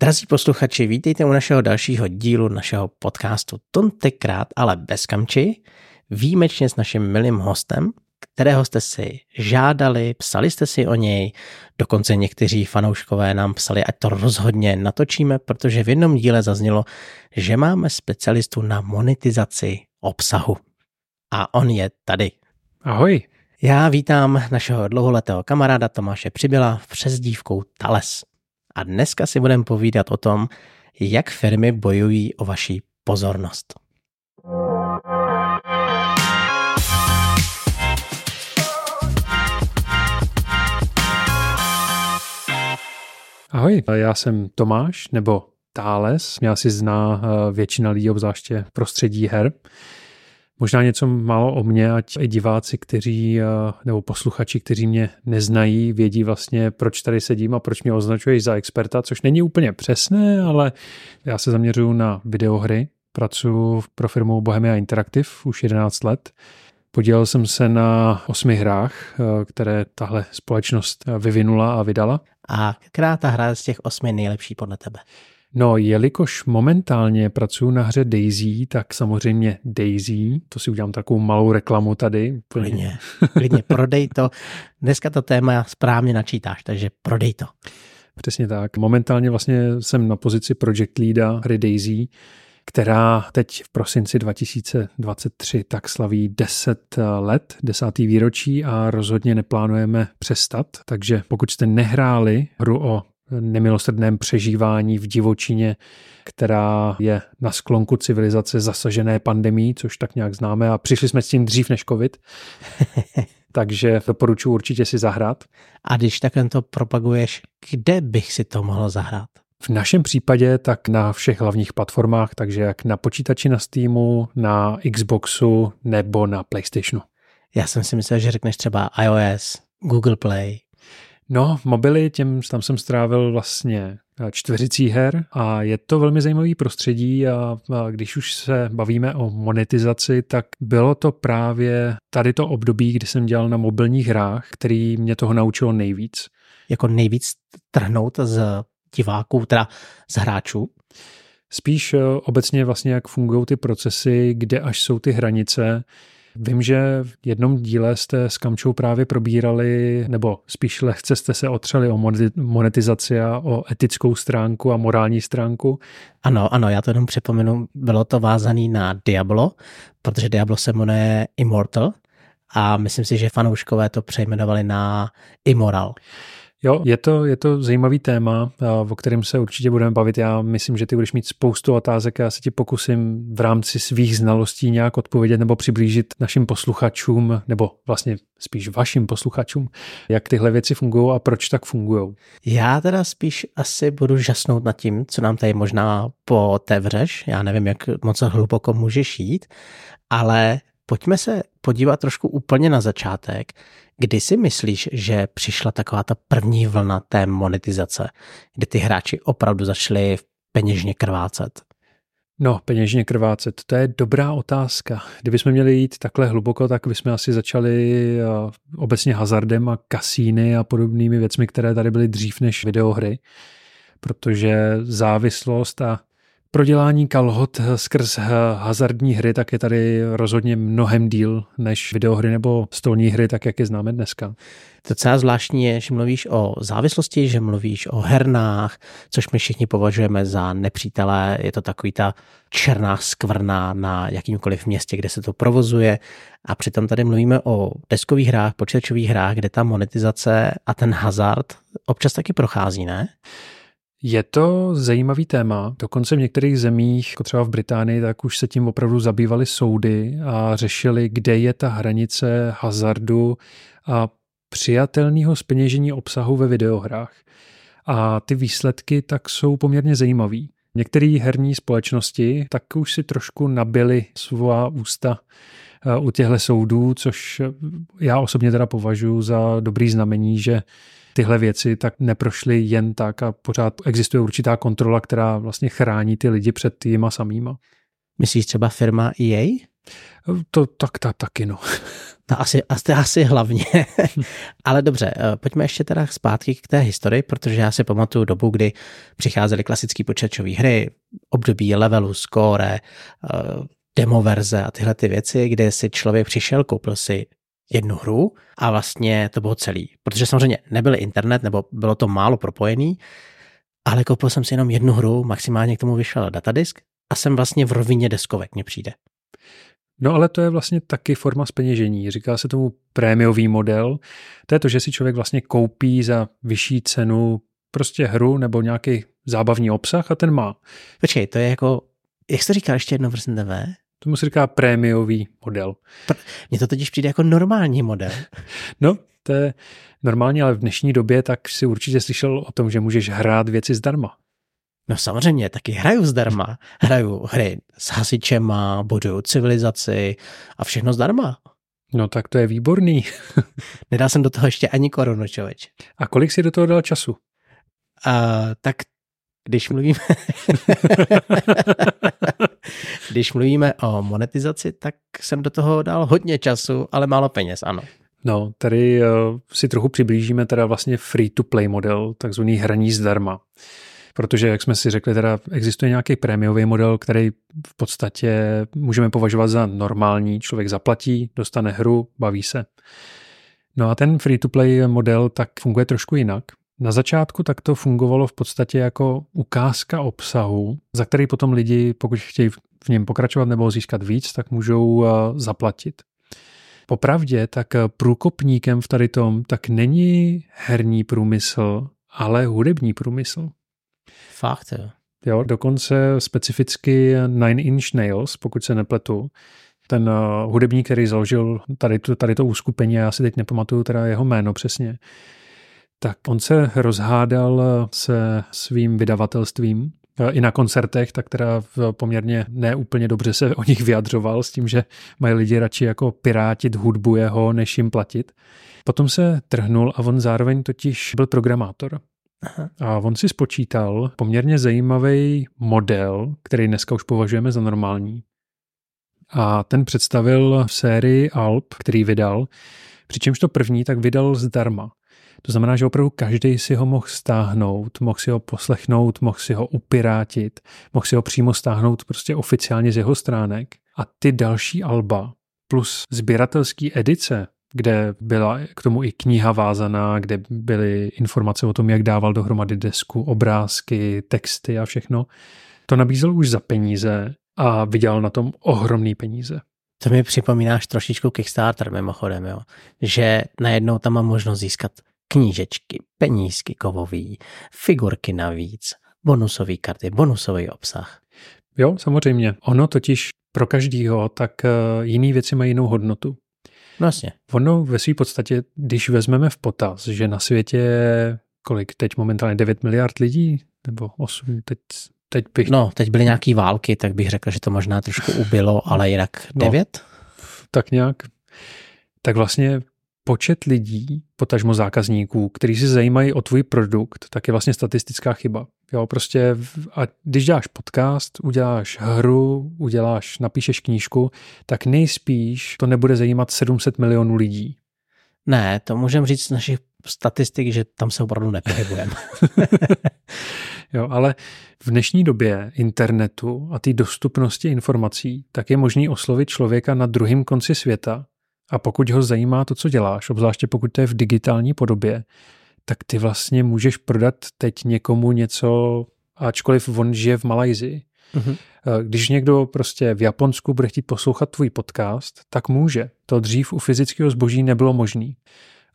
Drazí posluchači, vítejte u našeho dalšího dílu našeho podcastu Tentokrát ale bez kamči, výjimečně s naším milým hostem, kterého jste si žádali, psali jste si o něj, dokonce někteří fanouškové nám psali, ať to rozhodně natočíme, protože v jednom díle zaznělo, že máme specialistu na monetizaci obsahu. A on je tady. Ahoj. Já vítám našeho dlouholetého kamaráda Tomáše Přibyla přezdívkou Tales. A dneska si budeme povídat o tom, jak firmy bojují o vaši pozornost. Ahoj, já jsem Tomáš, nebo Táles. Mě asi zná eh, většina lidí, obzvláště prostředí her. Možná něco málo o mě, ať i diváci, kteří, eh, nebo posluchači, kteří mě neznají, vědí vlastně, proč tady sedím a proč mě označuješ za experta, což není úplně přesné, ale já se zaměřuju na videohry. Pracuji pro firmu Bohemia Interactive už 11 let. Podílel jsem se na osmi hrách, eh, které tahle společnost eh, vyvinula a vydala. A která ta hra z těch osmi nejlepší podle tebe? No, jelikož momentálně pracuji na hře Daisy, tak samozřejmě Daisy, to si udělám takovou malou reklamu tady. Klidně, klidně, prodej to. Dneska to téma správně načítáš, takže prodej to. Přesně tak. Momentálně vlastně jsem na pozici project leada hry Daisy, která teď v prosinci 2023 tak slaví 10 let, desátý výročí a rozhodně neplánujeme přestat. Takže pokud jste nehráli hru o nemilosrdném přežívání v divočině, která je na sklonku civilizace zasažené pandemí, což tak nějak známe a přišli jsme s tím dřív než covid. Takže doporučuji určitě si zahrát. A když takhle to propaguješ, kde bych si to mohl zahrát? V našem případě tak na všech hlavních platformách, takže jak na počítači na Steamu, na Xboxu nebo na PlayStationu. Já jsem si myslel, že řekneš třeba iOS, Google Play, No, mobily, těm, tam jsem strávil vlastně eh, čtveřicí her a je to velmi zajímavý prostředí a, a když už se bavíme o monetizaci, tak bylo to právě tady to období, kdy jsem dělal na mobilních hrách, který mě toho naučilo nejvíc. Jako nejvíc trhnout z diváků, teda z hráčů? Spíš eh, obecně vlastně, jak fungují ty procesy, kde až jsou ty hranice, Vím, že v jednom díle jste s Kamčou právě probírali, nebo spíš lehce jste se otřeli o monetizaci a o etickou stránku a morální stránku. Ano, ano, já to jenom připomenu, bylo to vázané na Diablo, protože Diablo se jmenuje Immortal a myslím si, že fanouškové to přejmenovali na Immoral. Jo, je to, je to zajímavý téma, o kterém se určitě budeme bavit. Já myslím, že ty budeš mít spoustu otázek a já se ti pokusím v rámci svých znalostí nějak odpovědět nebo přiblížit našim posluchačům, nebo vlastně spíš vašim posluchačům, jak tyhle věci fungují a proč tak fungují. Já teda spíš asi budu žasnout nad tím, co nám tady možná potevřeš. Já nevím, jak moc hluboko můžeš jít, ale pojďme se podívat trošku úplně na začátek. Kdy si myslíš, že přišla taková ta první vlna té monetizace, kdy ty hráči opravdu začali peněžně krvácet? No, peněžně krvácet, to je dobrá otázka. Kdybychom měli jít takhle hluboko, tak bychom asi začali eh, obecně hazardem a kasíny a podobnými věcmi, které tady byly dřív než videohry, protože závislost a prodělání kalhot skrz hazardní hry, tak je tady rozhodně mnohem díl než videohry nebo stolní hry, tak jak je známe dneska. To celá zvláštní je, že mluvíš o závislosti, že mluvíš o hernách, což my všichni považujeme za nepřítele. Je to takový ta černá skvrna na jakýmkoliv městě, kde se to provozuje. A přitom tady mluvíme o deskových hrách, počítačových hrách, kde ta monetizace a ten hazard občas taky prochází, ne? Je to zajímavý téma. Dokonce v některých zemích, jako třeba v Británii, tak už se tím opravdu zabývali soudy a řešili, kde je ta hranice hazardu a přijatelného speněžení obsahu ve videohrách. A ty výsledky tak jsou poměrně zajímavý. Některé herní společnosti tak už si trošku nabili svá ústa eh, u těchto soudů, což já osobně teda považuji za dobrý znamení, že tyhle věci tak neprošly jen tak a pořád existuje určitá kontrola, která vlastně chrání ty lidi před jima samýma. Myslíš třeba firma EA? To tak, tak taky no. To asi, asi, asi hlavně. Ale dobře, eh, pojďme ještě teda zpátky k té historii, protože já si pamatuju dobu, kdy přicházely klasické počítačové hry, období levelu, score, eh, demo verze a tyhle ty věci, kde si člověk přišel, koupil si jednu hru a vlastně to bylo celý. Protože samozřejmě nebyl internet, nebo bylo to málo propojený, ale koupil jsem si jenom jednu hru, maximálně k tomu vyšel datadisk a jsem vlastně v rovině deskovek, mně přijde. No ale to je vlastně taky forma speněžení. Říká se tomu prémiový model. To je to, že si člověk vlastně koupí za vyšší cenu prostě hru nebo nějaký zábavní obsah a ten má. Počkej, to je jako, jak jsi to říkal ještě jedno TV? Tomu se říká prémiový model. Mně to totiž přijde jako normální model. no, to je normální, ale v dnešní době tak si určitě slyšel o tom, že můžeš hrát věci zdarma. No samozřejmě, taky hraju zdarma. Hraju hry s hasičema, bojuju civilizaci a všechno zdarma. No tak to je výborný. Nedal jsem do toho ještě ani korunu, člověč. A kolik si do toho dal času? Uh, tak když mluvíme, když mluvíme o monetizaci, tak jsem do toho dal hodně času, ale málo peněz, ano. No, tady uh, si trochu přiblížíme teda vlastně free-to-play model, takzvaný hraní zdarma protože, jak jsme si řekli, teda existuje nějaký prémiový model, který v podstatě můžeme považovat za normální. Člověk zaplatí, dostane hru, baví se. No a ten free-to-play model tak funguje trošku jinak. Na začátku tak to fungovalo v podstatě jako ukázka obsahu, za který potom lidi, pokud chtějí v něm pokračovat nebo získat víc, tak můžou eh, zaplatit. Popravdě, tak průkopníkem v tady tom tak není herní průmysl, ale hudební průmysl. Fakt, jo. Jo, dokonce specificky Nine Inch Nails, pokud se nepletu, ten uh, hudebník, který založil tady to, tady to uskupení, já si teď nepamatuju teda jeho jméno přesně, tak on se rozhádal se svým vydavatelstvím eh, i na koncertech, tak teda poměrně neúplně dobře se o nich vyjadřoval s tím, že mají lidi radši jako pirátit hudbu jeho, než jim platit. Potom se trhnul a on zároveň totiž byl programátor. Aha. A on si spočítal poměrně zajímavý model, který dneska už považujeme za normální. A ten představil v sérii Alp, který vydal, přičemž to první tak vydal zdarma. To znamená, že opravdu každý si ho mohl stáhnout, mohl si ho poslechnout, mohl si ho upirátit, mohl si ho přímo stáhnout prostě oficiálně z jeho stránek. A ty další alba plus sběratelský edice kde byla k tomu i kniha vázaná, kde byly informace o tom, jak dával dohromady desku, obrázky, texty a všechno. To nabízel už za peníze a vydělal na tom ohromný peníze. To mi připomínáš trošičku Kickstarter mimochodem, jo? že najednou tam mám možnost získat knížečky, penízky kovový, figurky navíc, bonusové karty, bonusový obsah. Jo, samozřejmě. Ono totiž pro každýho, tak eh, jiný věci mají jinou hodnotu. No jasně. Ono ve své podstatě, když vezmeme v potaz, že na světě kolik teď momentálně 9 miliard lidí, nebo 8, teď, teď bych... No, teď byly nějaký války, tak bych řekl, že to možná trošku ubylo, ale jinak 9? No, tak nějak. Tak vlastně počet lidí, potažmo zákazníků, kteří se zajímají o tvůj produkt, tak je vlastně statistická chyba. Jo, prostě a když děláš podcast, uděláš hru, uděláš, napíšeš knížku, tak nejspíš to nebude zajímat 700 milionů lidí. Ne, to můžeme říct z našich statistik, že tam se opravdu nepohybujeme. jo, ale v dnešní době internetu a té dostupnosti informací, tak je možný oslovit člověka na druhém konci světa a pokud ho zajímá to, co děláš, obzvláště pokud to je v digitální podobě, tak ty vlastně můžeš prodat teď někomu něco, ačkoliv on žije v Malajzii. Mm-hmm. Když někdo prostě v Japonsku bude chtít poslouchat tvůj podcast, tak může. To dřív u fyzického zboží nebylo možné.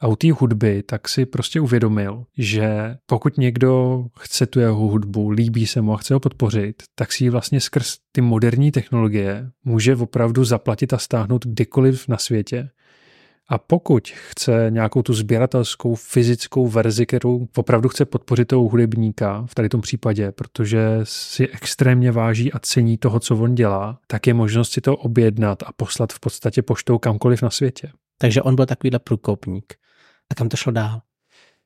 A u té hudby tak si prostě uvědomil, že pokud někdo chce tu jeho hudbu, líbí se mu a chce ho podpořit, tak si ji vlastně skrz ty moderní technologie může opravdu zaplatit a stáhnout kdykoliv na světě. A pokud chce nějakou tu sběratelskou fyzickou verzi, kterou opravdu chce podpořit toho hudebníka, v tady tom případě, protože si extrémně váží a cení toho, co on dělá, tak je možnost si to objednat a poslat v podstatě poštou kamkoliv na světě. Takže on byl takovýhle průkopník. A kam to šlo dál?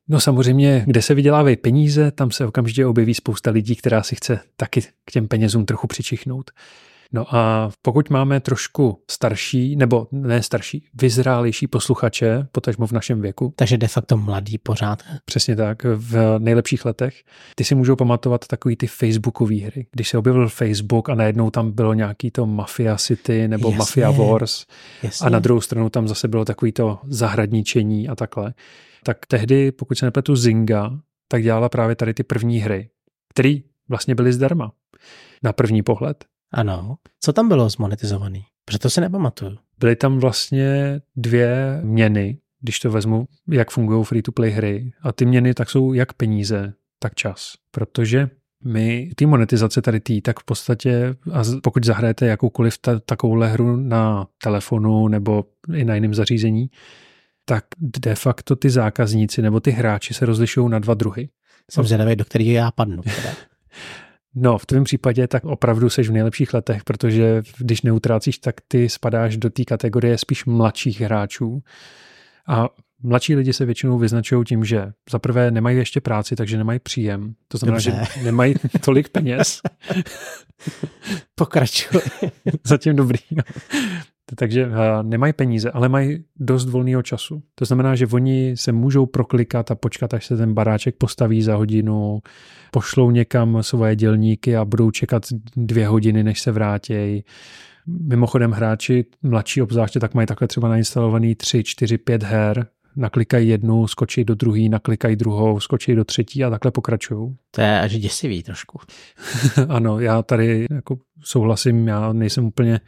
No samozřejmě, kde se vydělávají peníze, tam se okamžitě objeví spousta lidí, která si chce taky k těm penězům trochu přičichnout. No a pokud máme trošku starší, nebo ne starší, vyzrálejší posluchače, potažmo v našem věku. Takže de facto mladý pořád. Přesně tak, v nejlepších letech. Ty si můžou pamatovat takový ty Facebookové hry. Když se objevil Facebook a najednou tam bylo nějaký to Mafia City nebo Jasně. Mafia Wars Jasně. a na druhou stranu tam zase bylo takový to zahradničení a takhle. Tak tehdy, pokud se nepletu Zinga, tak dělala právě tady ty první hry, které vlastně byly zdarma na první pohled. Ano. Co tam bylo zmonetizovaný? Protože to se nepamatuju. Byly tam vlastně dvě měny, když to vezmu, jak fungují free-to-play hry. A ty měny tak jsou jak peníze, tak čas. Protože my ty monetizace tady tý, tak v podstatě, a pokud zahrajete jakoukoliv ta, takovouhle hru na telefonu nebo i na jiném zařízení, tak de facto ty zákazníci nebo ty hráči se rozlišují na dva druhy. Jsem zvědavý, do kterého já padnu. No, v tvém případě tak opravdu seš v nejlepších letech, protože když neutrácíš, tak ty spadáš do té kategorie spíš mladších hráčů. A mladší lidi se většinou vyznačují tím, že za prvé nemají ještě práci, takže nemají příjem. To znamená, Dobře. že nemají tolik peněz. Pokračuj. Zatím dobrý. Takže eh, nemají peníze, ale mají dost volného času. To znamená, že oni se můžou proklikat a počkat, až se ten baráček postaví za hodinu, pošlou někam svoje dělníky a budou čekat dvě hodiny, než se vrátí. Mimochodem hráči mladší obzvláště tak mají takhle třeba nainstalovaný 3, 4, 5 her, naklikají jednu, skočí do druhé, naklikají druhou, skočí do třetí a takhle pokračují. To je až děsivý trošku. ano, já tady jako souhlasím, já nejsem úplně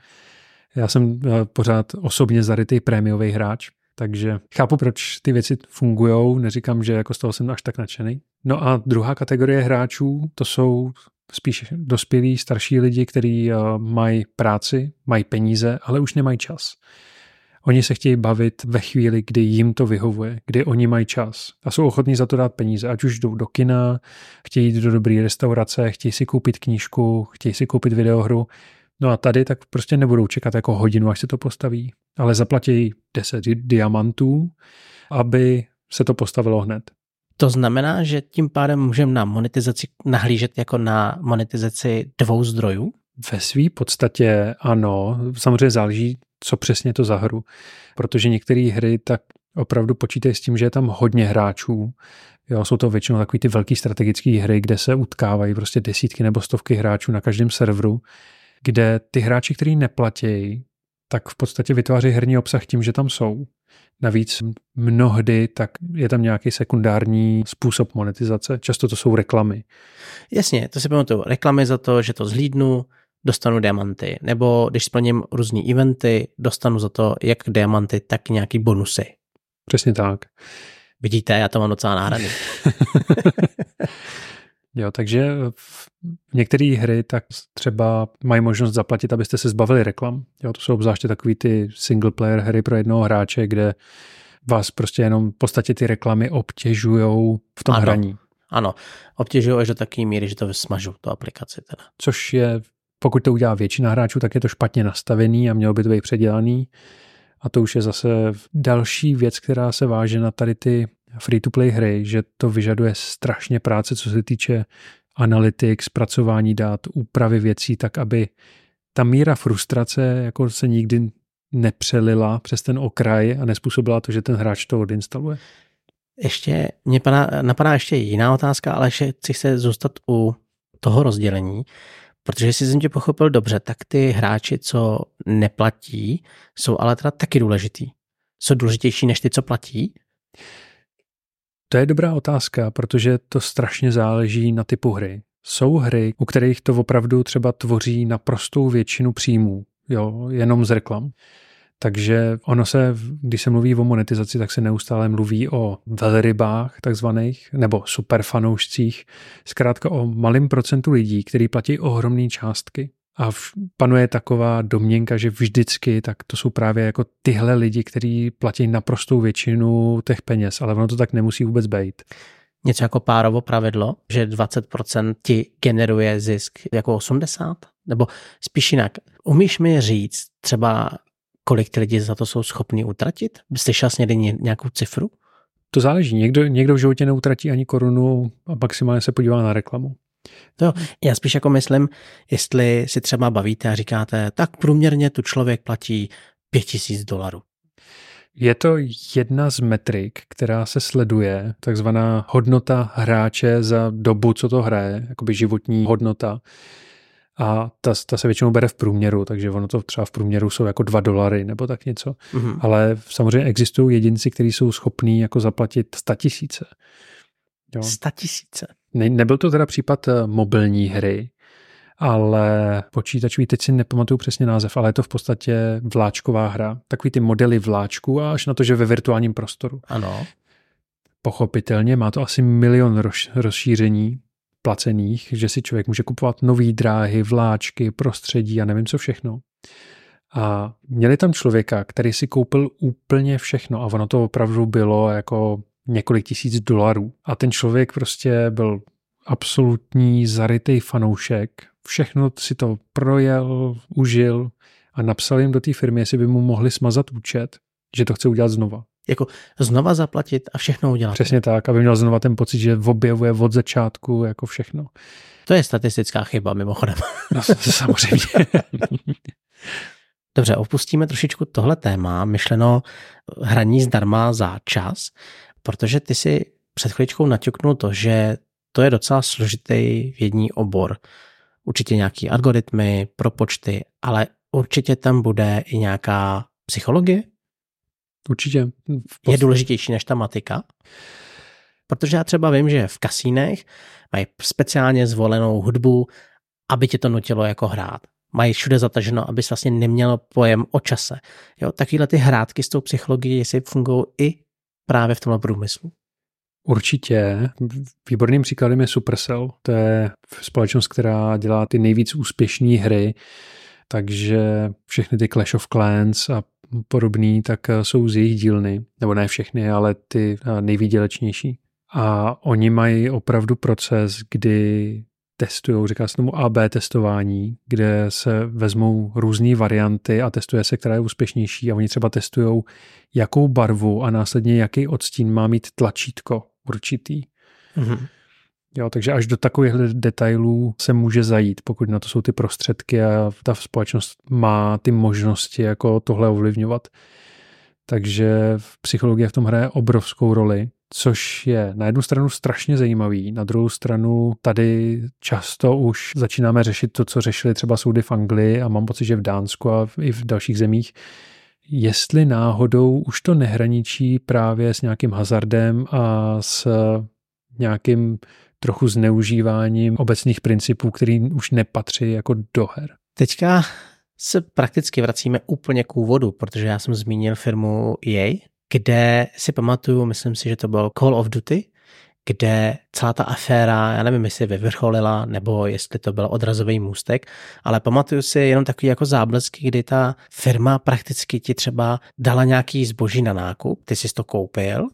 já jsem eh, pořád osobně zarytý prémiový hráč, takže chápu, proč ty věci fungují, neříkám, že jako z toho jsem až tak nadšený. No a druhá kategorie hráčů, to jsou spíš dospělí, starší lidi, kteří uh, mají práci, mají peníze, ale už nemají čas. Oni se chtějí bavit ve chvíli, kdy jim to vyhovuje, kdy oni mají čas a jsou ochotní za to dát peníze, ať už jdou do kina, chtějí jít do dobré restaurace, chtějí si koupit knížku, chtějí si koupit videohru, No a tady tak prostě nebudou čekat jako hodinu, až se to postaví, ale zaplatí 10 diamantů, aby se to postavilo hned. To znamená, že tím pádem můžeme na monetizaci nahlížet jako na monetizaci dvou zdrojů? Ve své podstatě ano, samozřejmě záleží, co přesně to za hru, protože některé hry tak opravdu počítají s tím, že je tam hodně hráčů. Jo, jsou to většinou takové ty velké strategické hry, kde se utkávají prostě desítky nebo stovky hráčů na každém serveru kde ty hráči, kteří neplatí, tak v podstatě vytváří herní obsah tím, že tam jsou. Navíc mnohdy tak je tam nějaký sekundární způsob monetizace. Často to jsou reklamy. Jasně, to si pamatuju. Reklamy za to, že to zhlídnu, dostanu diamanty. Nebo když splním různé eventy, dostanu za to jak diamanty, tak nějaký bonusy. Přesně tak. Vidíte, já to mám docela náhradný. Jo, takže v některé hry tak třeba mají možnost zaplatit, abyste se zbavili reklam. Jo, to jsou obzvláště takový ty single player hry pro jednoho hráče, kde vás prostě jenom v podstatě ty reklamy obtěžují v tom ano, hraní. Ano, obtěžují až do takové míry, že to smažu, tu aplikaci teda. Což je, pokud to udělá většina hráčů, tak je to špatně nastavený a mělo by to být předělaný. A to už je zase další věc, která se váže na tady ty free-to-play hry, že to vyžaduje strašně práce, co se týče analytics, zpracování dát, úpravy věcí, tak aby ta míra frustrace jako se nikdy nepřelila přes ten okraj a nespůsobila to, že ten hráč to odinstaluje. Ještě mě pana, napadá ještě jiná otázka, ale ještě chci se zůstat u toho rozdělení, protože jestli jsem tě pochopil dobře, tak ty hráči, co neplatí, jsou ale teda taky důležitý. Jsou důležitější než ty, co platí? To je dobrá otázka, protože to strašně záleží na typu hry. Jsou hry, u kterých to opravdu třeba tvoří naprostou většinu příjmů, jo, jenom z reklam. Takže ono se, když se mluví o monetizaci, tak se neustále mluví o velrybách takzvaných, nebo superfanoušcích, zkrátka o malém procentu lidí, kteří platí ohromné částky a panuje taková domněnka, že vždycky tak to jsou právě jako tyhle lidi, kteří platí naprostou většinu těch peněz, ale ono to tak nemusí vůbec být. Něco jako párovo pravidlo, že 20% ti generuje zisk jako 80? Nebo spíš jinak, umíš mi říct třeba, kolik ty lidi za to jsou schopni utratit? Slyšel jsi někdy nějakou cifru? To záleží. Někdo, někdo v životě neutratí ani korunu a maximálně se podívá na reklamu. To já spíš jako myslím, jestli si třeba bavíte a říkáte, tak průměrně tu člověk platí 5000 dolarů. Je to jedna z metrik, která se sleduje, takzvaná hodnota hráče za dobu, co to hraje, jakoby životní hodnota. A ta, ta se většinou bere v průměru, takže ono to třeba v průměru jsou jako dva dolary nebo tak něco. Mm-hmm. Ale samozřejmě existují jedinci, kteří jsou schopní jako zaplatit 100 tisíce. 100 tisíce? Ne, nebyl to teda případ eh, mobilní hry, ale počítačový, teď si nepamatuju přesně název, ale je to v podstatě vláčková hra. Takový ty modely vláčků a až na to, že ve virtuálním prostoru. Ano. Pochopitelně má to asi milion roz, rozšíření placených, že si člověk může kupovat nové dráhy, vláčky, prostředí a nevím co všechno. A měli tam člověka, který si koupil úplně všechno a ono to opravdu bylo jako několik tisíc dolarů. A ten člověk prostě byl absolutní zarytý fanoušek, všechno si to projel, užil a napsal jim do té firmy, jestli by mu mohli smazat účet, že to chce udělat znova. Jako znova zaplatit a všechno udělat. Přesně tak, aby měl znova ten pocit, že objevuje od začátku jako všechno. To je statistická chyba mimochodem. No, samozřejmě. Dobře, opustíme trošičku tohle téma, myšleno hraní zdarma za čas, protože ty si před chvíličkou naťuknul to, že to je docela složitý vědní obor. Určitě nějaký algoritmy, propočty, ale určitě tam bude i nějaká psychologie? Určitě. Je důležitější než ta matika? Protože já třeba vím, že v kasínech mají speciálně zvolenou hudbu, aby tě to nutilo jako hrát. Mají všude zataženo, aby vlastně nemělo pojem o čase. Jo, takovýhle ty hrátky s tou psychologií, jestli fungují i právě v tomhle průmyslu. Určitě. Výborným příkladem je Supercell. To je společnost, která dělá ty nejvíc úspěšné hry, takže všechny ty Clash of Clans a podobný, tak jsou z jejich dílny. Nebo ne všechny, ale ty nejvýdělečnější. A oni mají opravdu proces, kdy testují, říká se tomu AB testování, kde se vezmou různé varianty a testuje se, která je úspěšnější a oni třeba testují, jakou barvu a následně jaký odstín má mít tlačítko určitý. Mm-hmm. Jo, takže až do takových detailů se může zajít, pokud na to jsou ty prostředky a ta společnost má ty možnosti jako tohle ovlivňovat. Takže psychologie v tom hraje obrovskou roli, což je na jednu stranu strašně zajímavý, na druhou stranu tady často už začínáme řešit to, co řešili třeba soudy v Anglii a mám pocit, že v Dánsku a i v dalších zemích, jestli náhodou už to nehraničí právě s nějakým hazardem a s nějakým trochu zneužíváním obecných principů, který už nepatří jako do her. Teďka se prakticky vracíme úplně k úvodu, protože já jsem zmínil firmu EA, kde si pamatuju, myslím si, že to byl Call of Duty, kde celá ta aféra, já nevím, jestli vyvrcholila, nebo jestli to byl odrazový můstek, ale pamatuju si jenom takový jako záblesky, kdy ta firma prakticky ti třeba dala nějaký zboží na nákup, ty jsi to koupil,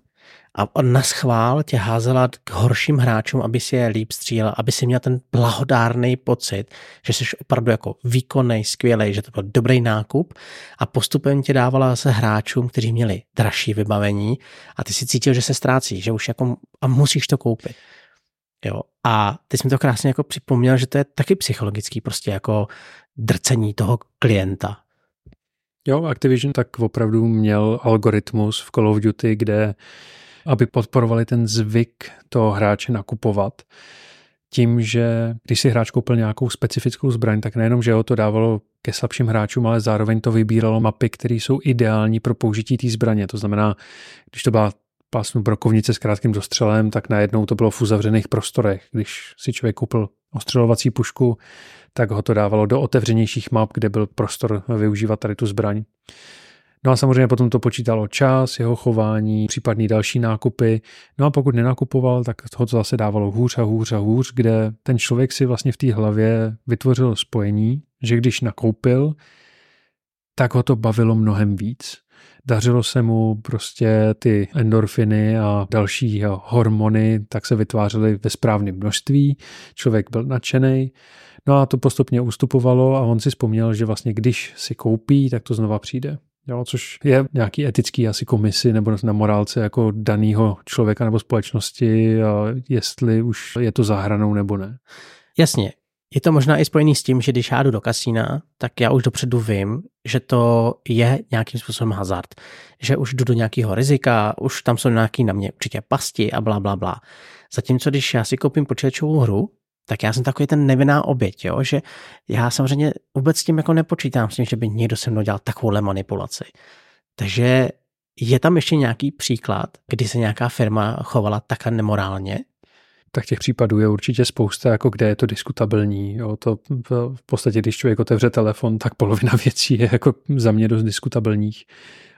a na schvál tě házela k horším hráčům, aby si je líp střílel, aby si měl ten blahodárný pocit, že jsi opravdu jako výkonný, skvělý, že to byl dobrý nákup a postupem tě dávala zase hráčům, kteří měli dražší vybavení a ty si cítil, že se ztrácí, že už jako a musíš to koupit. Jo. A ty jsi mi to krásně jako připomněl, že to je taky psychologický prostě jako drcení toho klienta. Jo, Activision tak opravdu měl algoritmus v Call of Duty, kde aby podporovali ten zvyk toho hráče nakupovat. Tím, že když si hráč koupil nějakou specifickou zbraň, tak nejenom, že ho to dávalo ke slabším hráčům, ale zároveň to vybíralo mapy, které jsou ideální pro použití té zbraně. To znamená, když to byla pásnu brokovnice s krátkým dostřelem, tak najednou to bylo v uzavřených prostorech. Když si člověk koupil ostřelovací pušku, tak ho to dávalo do otevřenějších map, kde byl prostor využívat tady tu zbraň. No a samozřejmě potom to počítalo čas, jeho chování, případný další nákupy. No a pokud nenakupoval, tak toho to zase dávalo hůř a hůř a hůř, kde ten člověk si vlastně v té hlavě vytvořil spojení, že když nakoupil, tak ho to bavilo mnohem víc. Dařilo se mu prostě ty endorfiny a další hormony, tak se vytvářely ve správném množství, člověk byl nadšený, no a to postupně ustupovalo a on si vzpomněl, že vlastně když si koupí, tak to znova přijde. Jo, což je nějaký etický asi komisi nebo na morálce jako daného člověka nebo společnosti, jestli už je to zahranou nebo ne. Jasně, je to možná i spojený s tím, že když já jdu do kasína, tak já už dopředu vím, že to je nějakým způsobem hazard. Že už jdu do nějakého rizika, už tam jsou nějaký na mě určitě pasti a bla, bla, bla. Zatímco když já si koupím počítačovou hru, tak já jsem takový ten nevinná oběť, jo? že já samozřejmě vůbec s tím jako nepočítám s tím, že by někdo se mnou dělal takovouhle manipulaci. Takže je tam ještě nějaký příklad, kdy se nějaká firma chovala takhle nemorálně? Tak těch případů je určitě spousta, jako kde je to diskutabilní. Jo, to v podstatě, když člověk otevře telefon, tak polovina věcí je jako za mě dost diskutabilních.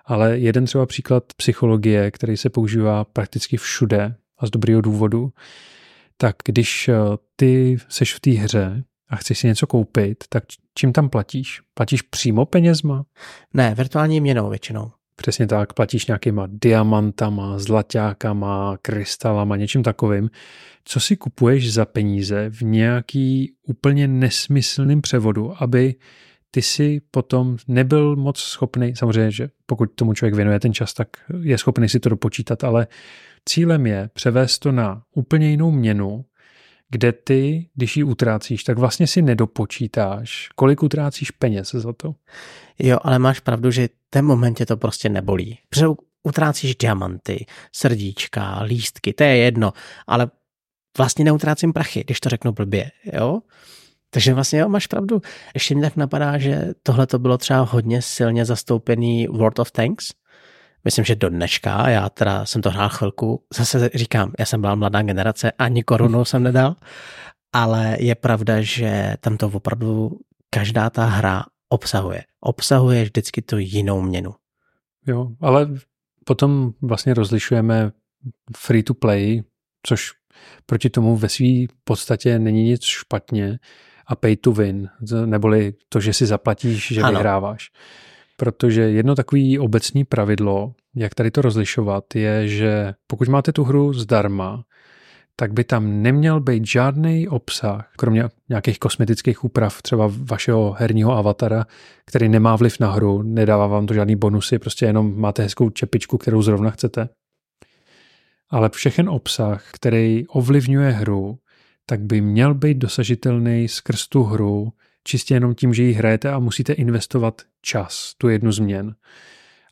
Ale jeden třeba příklad psychologie, který se používá prakticky všude a z dobrého důvodu, tak když eh, ty seš v té hře a chceš si něco koupit, tak čím tam platíš? Platíš přímo penězma? Ne, virtuální měnou většinou. Přesně tak, platíš nějakýma diamantama, zlaťákama, krystalama, něčím takovým. Co si kupuješ za peníze v nějaký úplně nesmyslným převodu, aby ty si potom nebyl moc schopný, samozřejmě, že pokud tomu člověk věnuje ten čas, tak je schopný si to dopočítat, ale cílem je převést to na úplně jinou měnu, kde ty, když ji utrácíš, tak vlastně si nedopočítáš, kolik utrácíš peněz za to. Jo, ale máš pravdu, že ten momentě to prostě nebolí. Protože utrácíš diamanty, srdíčka, lístky, to je jedno, ale vlastně neutrácím prachy, když to řeknu blbě, jo? Takže vlastně jo, máš pravdu. Ještě mi tak napadá, že tohle to bylo třeba hodně silně zastoupený World of Tanks. Myslím, že do dneška, já teda jsem to hrál chvilku, zase říkám, já jsem byla mladá generace, ani korunu jsem nedal, ale je pravda, že tam to opravdu každá ta hra obsahuje. Obsahuje vždycky tu jinou měnu. Jo, ale potom vlastně rozlišujeme free to play, což proti tomu ve své podstatě není nic špatně a pay to win, neboli to, že si zaplatíš, že ano. vyhráváš. Protože jedno takové obecní pravidlo, jak tady to rozlišovat, je, že pokud máte tu hru zdarma, tak by tam neměl být žádný obsah, kromě nějakých kosmetických úprav třeba vašeho herního avatara, který nemá vliv na hru, nedává vám to žádný bonusy, prostě jenom máte hezkou čepičku, kterou zrovna chcete. Ale všechen obsah, který ovlivňuje hru, tak by měl být dosažitelný skrz tu hru, čistě jenom tím, že ji hrajete a musíte investovat čas, tu jednu změn.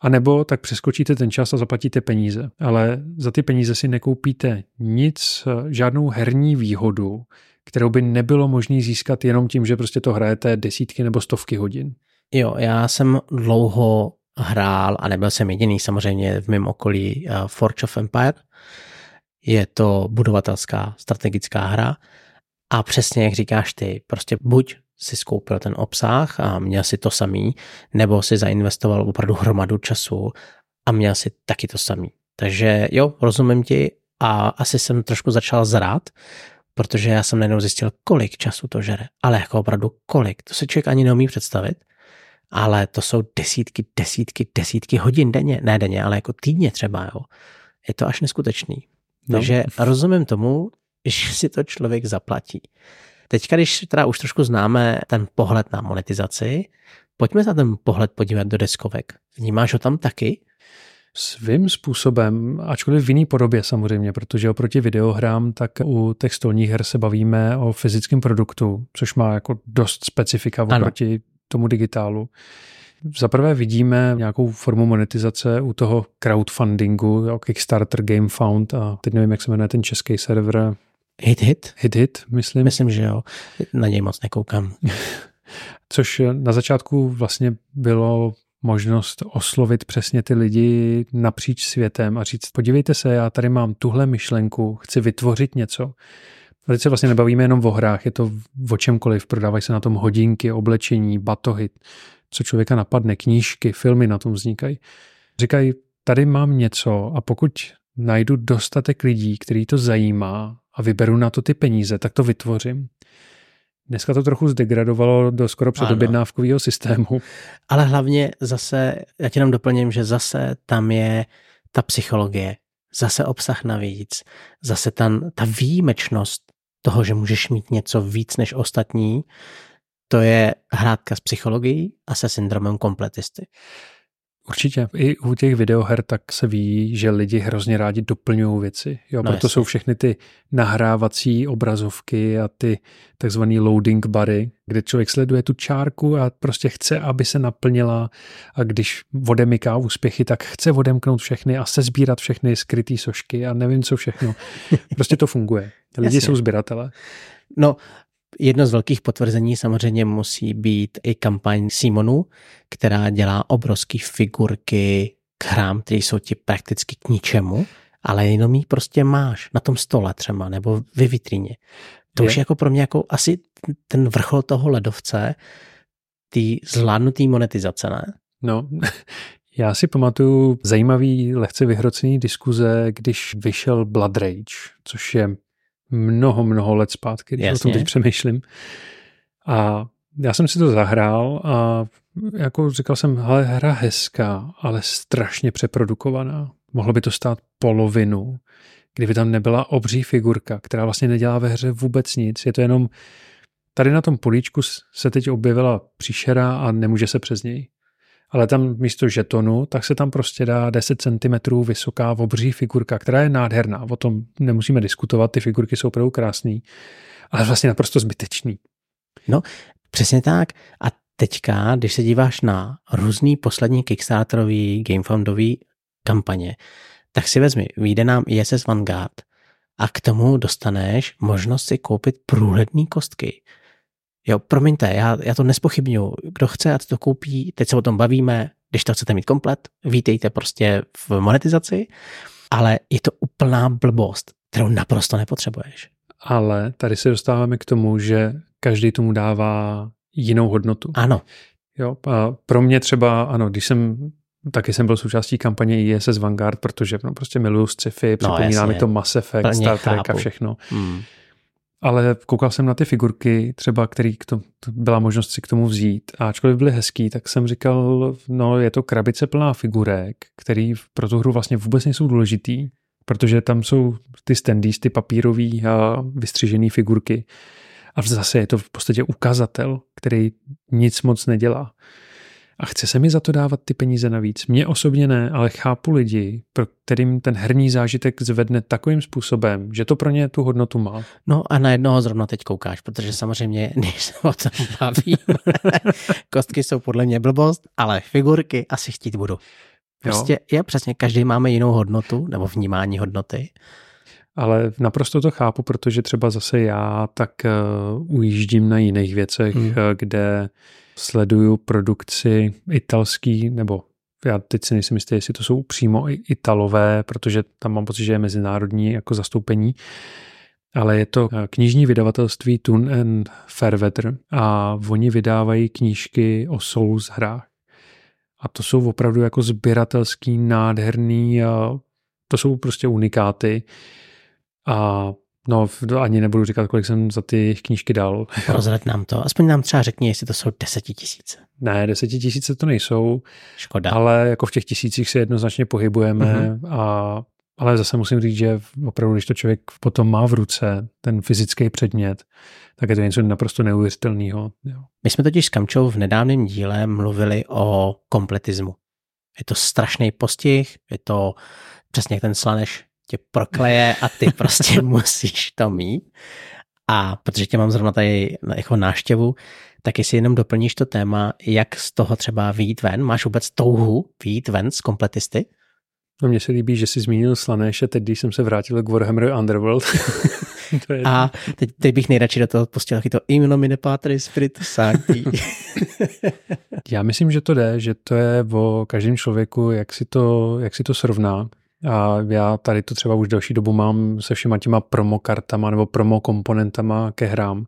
A nebo tak přeskočíte ten čas a zaplatíte peníze. Ale za ty peníze si nekoupíte nic, žádnou herní výhodu, kterou by nebylo možné získat jenom tím, že prostě to hrajete desítky nebo stovky hodin. Jo, já jsem dlouho hrál, a nebyl jsem jediný samozřejmě v mém okolí, uh, Forge of Empire. Je to budovatelská strategická hra a přesně jak říkáš ty, prostě buď si skoupil ten obsah a měl si to samý, nebo si zainvestoval opravdu hromadu času a měl si taky to samý. Takže jo, rozumím ti a asi jsem trošku začal zrát, protože já jsem najednou zjistil, kolik času to žere. Ale jako opravdu kolik. To se člověk ani neumí představit. Ale to jsou desítky, desítky, desítky hodin denně. Ne denně, ale jako týdně třeba. Jo. Je to až neskutečný. No. Takže rozumím tomu, že si to člověk zaplatí. Teďka, když teda už trošku známe ten pohled na monetizaci, pojďme na ten pohled podívat do deskovek. Vnímáš ho tam taky? Svým způsobem, ačkoliv v jiný podobě samozřejmě, protože oproti videohrám, tak u těch stolních her se bavíme o fyzickém produktu, což má jako dost specifika oproti ano. tomu digitálu. Zaprvé vidíme nějakou formu monetizace u toho crowdfundingu, Kickstarter, GameFound a teď nevím, jak se jmenuje ten český server, Hit Hit? Hit Hit, myslím. Myslím, že jo. Na něj moc nekoukám. Což na začátku vlastně bylo možnost oslovit přesně ty lidi napříč světem a říct, podívejte se, já tady mám tuhle myšlenku, chci vytvořit něco. A teď se vlastně nebavíme jenom o hrách, je to o čemkoliv, prodávají se na tom hodinky, oblečení, batohy, co člověka napadne, knížky, filmy na tom vznikají. Říkají, tady mám něco a pokud najdu dostatek lidí, který to zajímá a vyberu na to ty peníze, tak to vytvořím. Dneska to trochu zdegradovalo do skoro předobjednávkového systému. Ale hlavně zase, já ti jenom doplním, že zase tam je ta psychologie, zase obsah navíc, zase tam ta výjimečnost toho, že můžeš mít něco víc než ostatní, to je hrádka s psychologií a se syndromem kompletisty. Určitě. I u těch videoher tak se ví, že lidi hrozně rádi doplňují věci. Jo, no proto jasně. jsou všechny ty nahrávací obrazovky a ty takzvaný loading bary, kde člověk sleduje tu čárku a prostě chce, aby se naplnila a když odemyká úspěchy, tak chce odemknout všechny a se sbírat všechny skrytý sošky a nevím co všechno. Prostě to funguje. Lidi Jasně. jsou sběratele. No, Jedno z velkých potvrzení samozřejmě musí být i kampaň Simonu, která dělá obrovské figurky k hrám, které jsou ti prakticky k ničemu, ale jenom ji prostě máš na tom stole třeba, nebo ve vitríně. To je. už je jako pro mě jako asi ten vrchol toho ledovce, ty zvládnutý monetizace, ne? No, já si pamatuju zajímavý, lehce vyhrocený diskuze, když vyšel Blood Rage, což je mnoho, mnoho let zpátky, když Jasně. o tom teď přemýšlím. A já jsem si to zahrál a jako říkal jsem, hele, hra hezká, ale strašně přeprodukovaná. Mohlo by to stát polovinu, kdyby tam nebyla obří figurka, která vlastně nedělá ve hře vůbec nic. Je to jenom, tady na tom políčku se teď objevila příšera a nemůže se přes něj ale tam místo žetonu, tak se tam prostě dá 10 cm vysoká obří figurka, která je nádherná. O tom nemusíme diskutovat, ty figurky jsou opravdu krásné, ale vlastně naprosto zbytečný. No, přesně tak. A teďka, když se díváš na různý poslední Kickstarterový, Gamefoundový kampaně, tak si vezmi, vyjde nám ISS Vanguard a k tomu dostaneš možnost si koupit průhledné kostky Jo, promiňte, já, já to nespochybnuju. Kdo chce, ať to koupí, teď se o tom bavíme, když to chcete mít komplet, vítejte prostě v monetizaci, ale je to úplná blbost, kterou naprosto nepotřebuješ. Ale tady se dostáváme k tomu, že každý tomu dává jinou hodnotu. Ano. Jo, a pro mě třeba, ano, když jsem Taky jsem byl součástí kampaně ISS Vanguard, protože no, prostě miluju sci-fi, no, připomíná mi to Mass Effect, Star Trek chápu. a všechno. Hmm. Ale koukal jsem na ty figurky, třeba, který k tomu, byla možnost si k tomu vzít. A ačkoliv byly hezký, tak jsem říkal, no je to krabice plná figurek, který pro tu hru vlastně vůbec nejsou důležitý, protože tam jsou ty standees, ty papírový a vystřižený figurky. A zase je to v podstatě ukazatel, který nic moc nedělá. A chce se mi za to dávat ty peníze navíc? Mně osobně ne, ale chápu lidi, pro kterým ten herní zážitek zvedne takovým způsobem, že to pro ně tu hodnotu má. No a na jednoho zrovna teď koukáš, protože samozřejmě, když se o tom bavím, kostky jsou podle mě blbost, ale figurky asi chtít budu. Prostě jo. je přesně, každý máme jinou hodnotu nebo vnímání hodnoty. Ale naprosto to chápu, protože třeba zase já tak uh, ujíždím na jiných věcech, uh, kde sleduju produkci italský, nebo já teď si nejsem jistý, jestli to jsou přímo italové, protože tam mám pocit, že je mezinárodní jako zastoupení, ale je to eh, knižní vydavatelství Tun and Fairweather a oni vydávají knížky o Souls hrách. A to jsou opravdu jako sběratelský, nádherný, to jsou prostě unikáty. A No, ani nebudu říkat, kolik jsem za ty knížky dal. Rozhled nám to. Aspoň nám třeba řekni, jestli to jsou desetitisíce. Ne, desetitisíce to nejsou. Škoda. Ale jako v těch tisících se jednoznačně pohybujeme mm-hmm. a ale zase musím říct, že opravdu, když to člověk potom má v ruce, ten fyzický předmět, tak je to něco naprosto neuvěřitelného. My jsme totiž s Kamčou v nedávném díle mluvili o kompletismu. Je to strašný postih, je to přesně jak ten slaneš tě prokleje a ty prostě musíš to mít. A protože tě mám zrovna tady jako náštěvu, tak jestli jenom doplníš to téma, jak z toho třeba výjít ven, máš vůbec touhu výjít ven z kompletisty? No mně se líbí, že jsi zmínil Slanéše teď, když jsem se vrátil k Warhammer Underworld. to je... A teď, teď, bych nejradši do toho pustil taky to in nomine patris spiritus sancti. Já myslím, že to jde, že to je o každém člověku, jak si to, jak si to srovná. A já tady to třeba už další dobu mám se všema těma promokartama nebo promo komponentama ke hrám,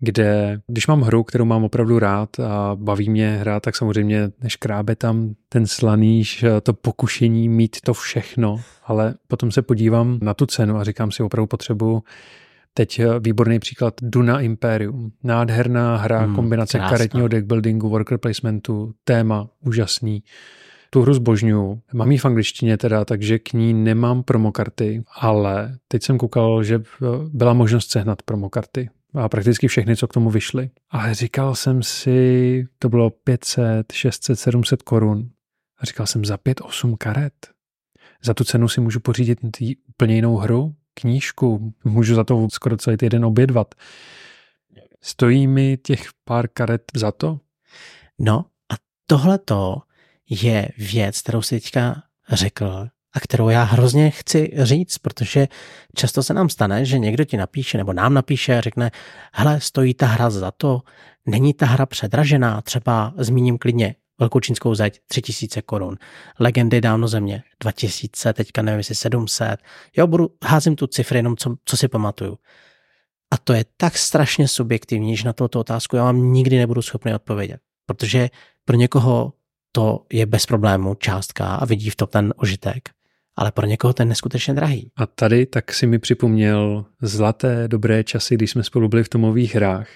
kde když mám hru, kterou mám opravdu rád a baví mě hrát, tak samozřejmě neškrábe tam ten slaníš, to pokušení mít to všechno, ale potom se podívám na tu cenu a říkám si opravdu potřebu Teď výborný příklad Duna Imperium. Nádherná hra, hmm, kombinace krásná. karetního deckbuildingu, worker placementu, téma úžasný tu hru zbožňuju. Mám ji v angličtině teda, takže k ní nemám promokarty, ale teď jsem koukal, že byla možnost sehnat promokarty a prakticky všechny, co k tomu vyšly. Ale říkal jsem si, to bylo 500, 600, 700 korun. A říkal jsem, za 5-8 karet. Za tu cenu si můžu pořídit úplně jinou hru, knížku, můžu za to skoro celý týden obědvat. Stojí mi těch pár karet za to? No a tohle to je věc, kterou si teďka řekl a kterou já hrozně chci říct, protože často se nám stane, že někdo ti napíše nebo nám napíše a řekne, hele, stojí ta hra za to, není ta hra předražená, třeba zmíním klidně velkou čínskou zeď 3000 korun, legendy dávno země 2000, teďka nevím jestli 700, jo, budu, házím tu cifry jenom, co, co si pamatuju. A to je tak strašně subjektivní, že na tuto otázku já vám nikdy nebudu schopný odpovědět, protože pro někoho to je bez problému částka a vidí v tom ten ožitek ale pro někoho ten neskutečně drahý. A tady tak si mi připomněl zlaté dobré časy, když jsme spolu byli v tomových hrách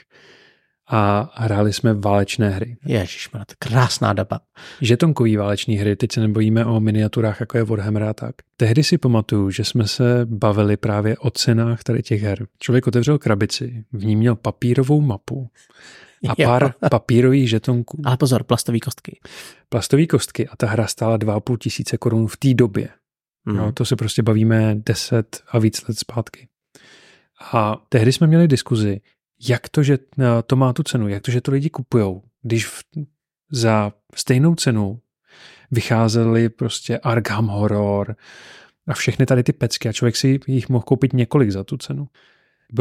a hráli jsme válečné hry. Ježíš, to krásná doba. Žetonkový váleční hry, teď se nebojíme o miniaturách, jako je Warhammer a tak. Tehdy si pamatuju, že jsme se bavili právě o cenách tady těch her. Člověk otevřel krabici, v ní měl papírovou mapu a pár papírových žetonků. Ale pozor, plastové kostky. Plastové kostky a ta hra stála 2,5 tisíce korun v té době. Mm. No, to se prostě bavíme 10 a víc let zpátky. A tehdy jsme měli diskuzi, jak to, že eh, to má tu cenu, jak to, že to lidi kupujou, když v, za stejnou cenu vycházely prostě Arkham Horror a všechny tady ty pecky a člověk si jich mohl koupit několik za tu cenu.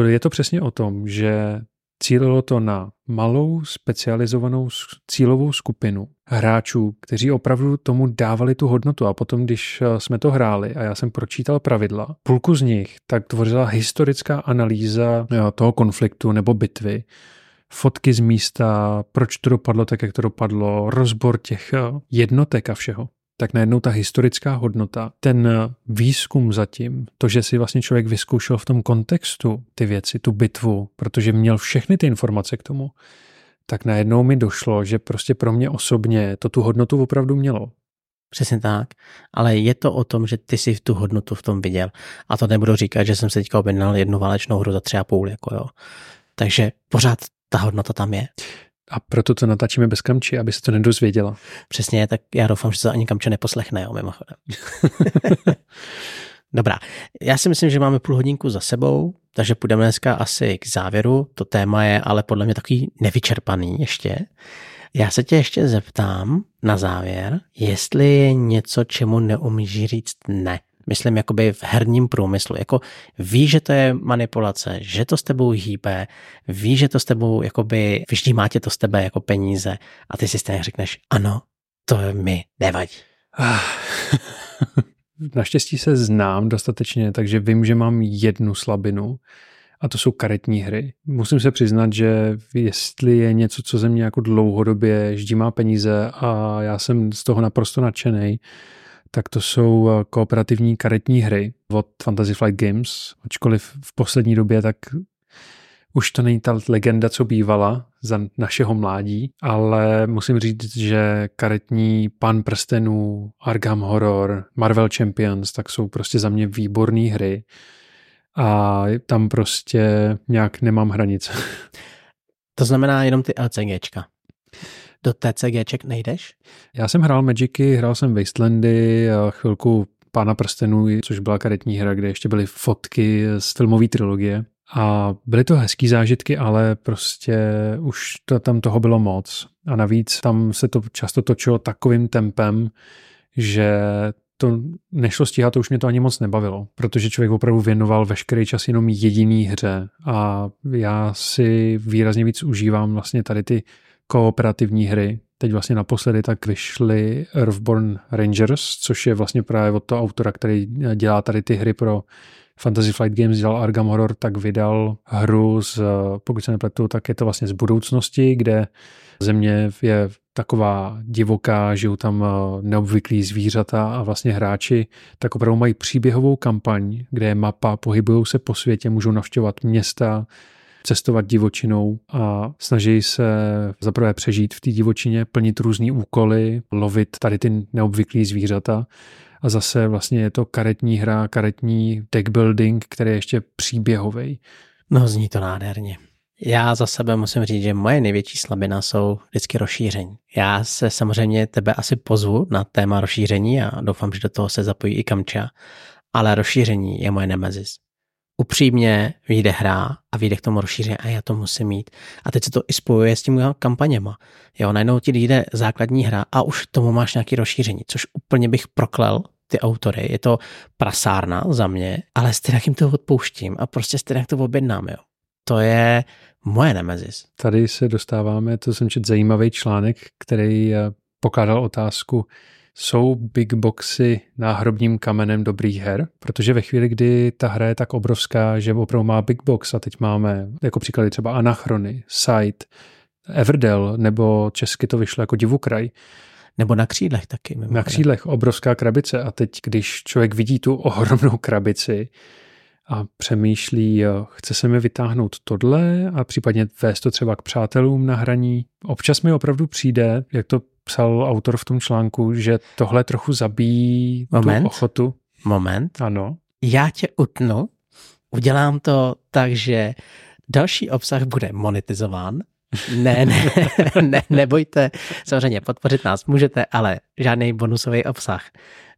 Je to přesně o tom, že Cílilo to na malou specializovanou cílovou skupinu hráčů, kteří opravdu tomu dávali tu hodnotu. A potom, když eh, jsme to hráli a já jsem pročítal pravidla, půlku z nich tak tvořila historická analýza eh, toho konfliktu nebo bitvy, fotky z místa, proč to dopadlo tak, jak to dopadlo, rozbor těch eh, jednotek a všeho tak najednou ta historická hodnota, ten výzkum zatím, to, že si vlastně člověk vyzkoušel v tom kontextu ty věci, tu bitvu, protože měl všechny ty informace k tomu, tak najednou mi došlo, že prostě pro mě osobně to tu hodnotu opravdu mělo. Přesně tak, ale je to o tom, že ty si tu hodnotu v tom viděl. A to nebudu říkat, že jsem se teďka objednal jednu válečnou hru za tři a půl, jako jo. Takže pořád ta hodnota tam je. A proto to natáčíme bez kamči, aby se to nedozvěděla. Přesně, tak já doufám, že to ani kamče neposlechne, jo, mimochodem. Dobrá, já si myslím, že máme půl hodinku za sebou, takže půjdeme dneska asi k závěru. To téma je ale podle mě takový nevyčerpaný ještě. Já se tě ještě zeptám na závěr, jestli je něco, čemu neumíš říct ne myslím jakoby v herním průmyslu. Jako ví, že to je manipulace, že to s tebou hýbe, ví, že to s tebou jakoby, vždy máte to s tebe jako peníze a ty si stejně řekneš, ano, to mi nevadí. Ah. Naštěstí se znám dostatečně, takže vím, že mám jednu slabinu a to jsou karetní hry. Musím se přiznat, že jestli je něco, co ze mě jako dlouhodobě vždy má peníze a já jsem z toho naprosto nadšený, tak to jsou eh, kooperativní karetní hry od Fantasy Flight Games, ačkoliv v poslední době tak už to není ta legenda, co bývala za našeho mládí, ale musím říct, že karetní Pan prstenů, Arkham Horror, Marvel Champions, tak jsou prostě za mě výborné hry a tam prostě nějak nemám hranice. To znamená jenom ty LCGčka do TCGček nejdeš? Já jsem hrál Magicy, hrál jsem Wastelandy a chvilku Pána prstenů, což byla karetní hra, kde ještě byly fotky z filmové trilogie. A byly to hezký zážitky, ale prostě už to, tam toho bylo moc. A navíc tam se to často točilo takovým tempem, že to nešlo stíhat, to už mě to ani moc nebavilo, protože člověk opravdu věnoval veškerý čas jenom jediný hře a já si výrazně víc užívám vlastně tady ty kooperativní hry. Teď vlastně naposledy tak vyšly Earthborn Rangers, což je vlastně právě od toho autora, který dělá tady ty hry pro Fantasy Flight Games, dělal Arkham Horror, tak vydal hru z, pokud se nepletu, tak je to vlastně z budoucnosti, kde země je taková divoká, žijou tam eh, neobvyklí zvířata a vlastně hráči tak opravdu mají příběhovou kampaň, kde je mapa, pohybují se po světě, můžou navštěvovat města, cestovat divočinou a snaží se zaprvé přežít v té divočině, plnit různé úkoly, lovit tady ty neobvyklé zvířata a zase vlastně je to karetní hra, karetní deck building, který je ještě příběhový. No zní to nádherně. Já za sebe musím říct, že moje největší slabina jsou vždycky rozšíření. Já se samozřejmě tebe asi pozvu na téma rozšíření a doufám, že do toho se zapojí i Kamča, ale rozšíření je moje nemezis. Upřímně vyjde hra a vyjde k tomu rozšíření a já to musím mít. A teď se to i spojuje s tím kampaněma. Jo, najednou ti jde základní hra a už tomu máš nějaký rozšíření, což úplně bych proklel ty autory. Je to prasárna za mě, ale stejně jim to odpouštím a prostě stejně to objednám. Jo. To je moje nemezis. Tady se dostáváme, to jsem četl zajímavý článek, který eh, pokládal otázku, jsou big boxy náhrobním kamenem dobrých her? Protože ve chvíli, kdy ta hra je tak obrovská, že opravdu má big box a teď máme jako příklady třeba Anachrony, Sight, Everdell, nebo česky to vyšlo jako Divukraj, nebo na křídlech taky. Mimochodem. Na křídlech obrovská krabice a teď, když člověk vidí tu ohromnou krabici a přemýšlí, chce se mi vytáhnout tohle a případně vést to třeba k přátelům na hraní. Občas mi opravdu přijde, jak to psal autor v tom článku, že tohle trochu zabíjí Moment. tu ochotu. Moment. Ano. Já tě utnu, udělám to tak, že další obsah bude monetizován ne, ne, ne, nebojte, samozřejmě podpořit nás můžete, ale žádný bonusový obsah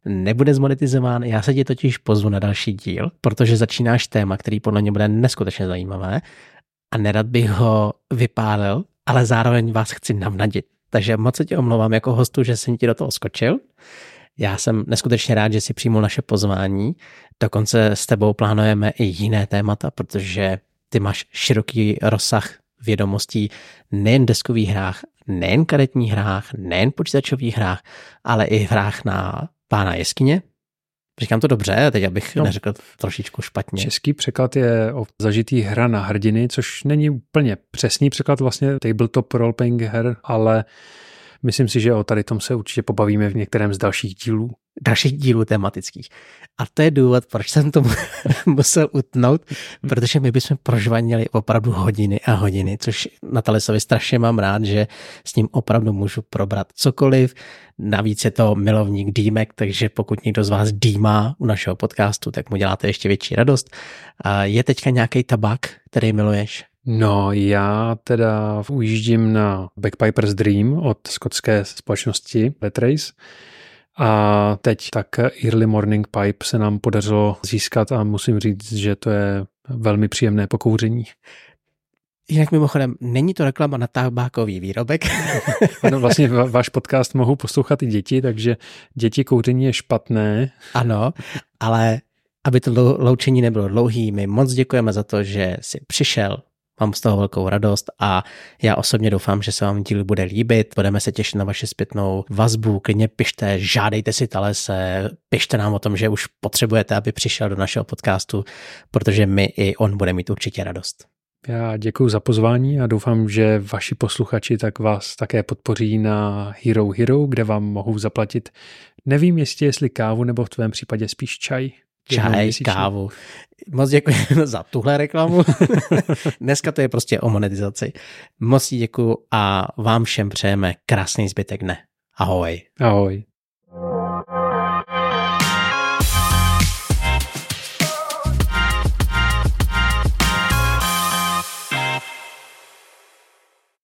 nebude zmonetizován. Já se tě totiž pozvu na další díl, protože začínáš téma, který podle mě bude neskutečně zajímavé a nerad bych ho vypálil, ale zároveň vás chci navnadit. Takže moc se tě omlouvám jako hostu, že jsem ti do toho skočil. Já jsem neskutečně rád, že si přijmul naše pozvání. Dokonce s tebou plánujeme i jiné témata, protože ty máš široký rozsah vědomostí nejen deskových hrách, nejen karetních hrách, nejen počítačových hrách, ale i hrách na pána jeskyně. Říkám to dobře, teď abych no, neřekl trošičku špatně. Český překlad je o zažitý hra na hrdiny, což není úplně přesný překlad vlastně tabletop role-playing her, ale myslím si, že o tady tom se určitě pobavíme v některém z dalších dílů dalších dílů tematických. A to je důvod, proč jsem to musel utnout, protože my bychom prožvanili opravdu hodiny a hodiny, což na Talesovi strašně mám rád, že s ním opravdu můžu probrat cokoliv. Navíc je to milovník dýmek, takže pokud někdo z vás dýmá u našeho podcastu, tak mu děláte ještě větší radost. Je teďka nějaký tabak, který miluješ? No, já teda ujíždím na Backpipers Dream od skotské společnosti Letrace a teď tak Early Morning Pipe se nám podařilo získat a musím říct, že to je velmi příjemné pokouření. Jinak mimochodem, není to reklama na tabákový výrobek. ano, vlastně váš podcast mohou poslouchat i děti, takže děti kouření je špatné. Ano, ale aby to loučení nebylo dlouhý, my moc děkujeme za to, že jsi přišel, Mám z toho velkou radost a já osobně doufám, že se vám díl bude líbit. Budeme se těšit na vaši zpětnou vazbu. Klidně pište, žádejte si Talese, pište nám o tom, že už potřebujete, aby přišel do našeho podcastu, protože my i on bude mít určitě radost. Já děkuji za pozvání a doufám, že vaši posluchači tak vás také podpoří na Hero Hero, kde vám mohou zaplatit, nevím jestli jestli kávu nebo v tvém případě spíš čaj čaj, kávu. Moc děkuji za tuhle reklamu. Dneska to je prostě o monetizaci. Moc děkuji a vám všem přejeme krásný zbytek dne. Ahoj. Ahoj.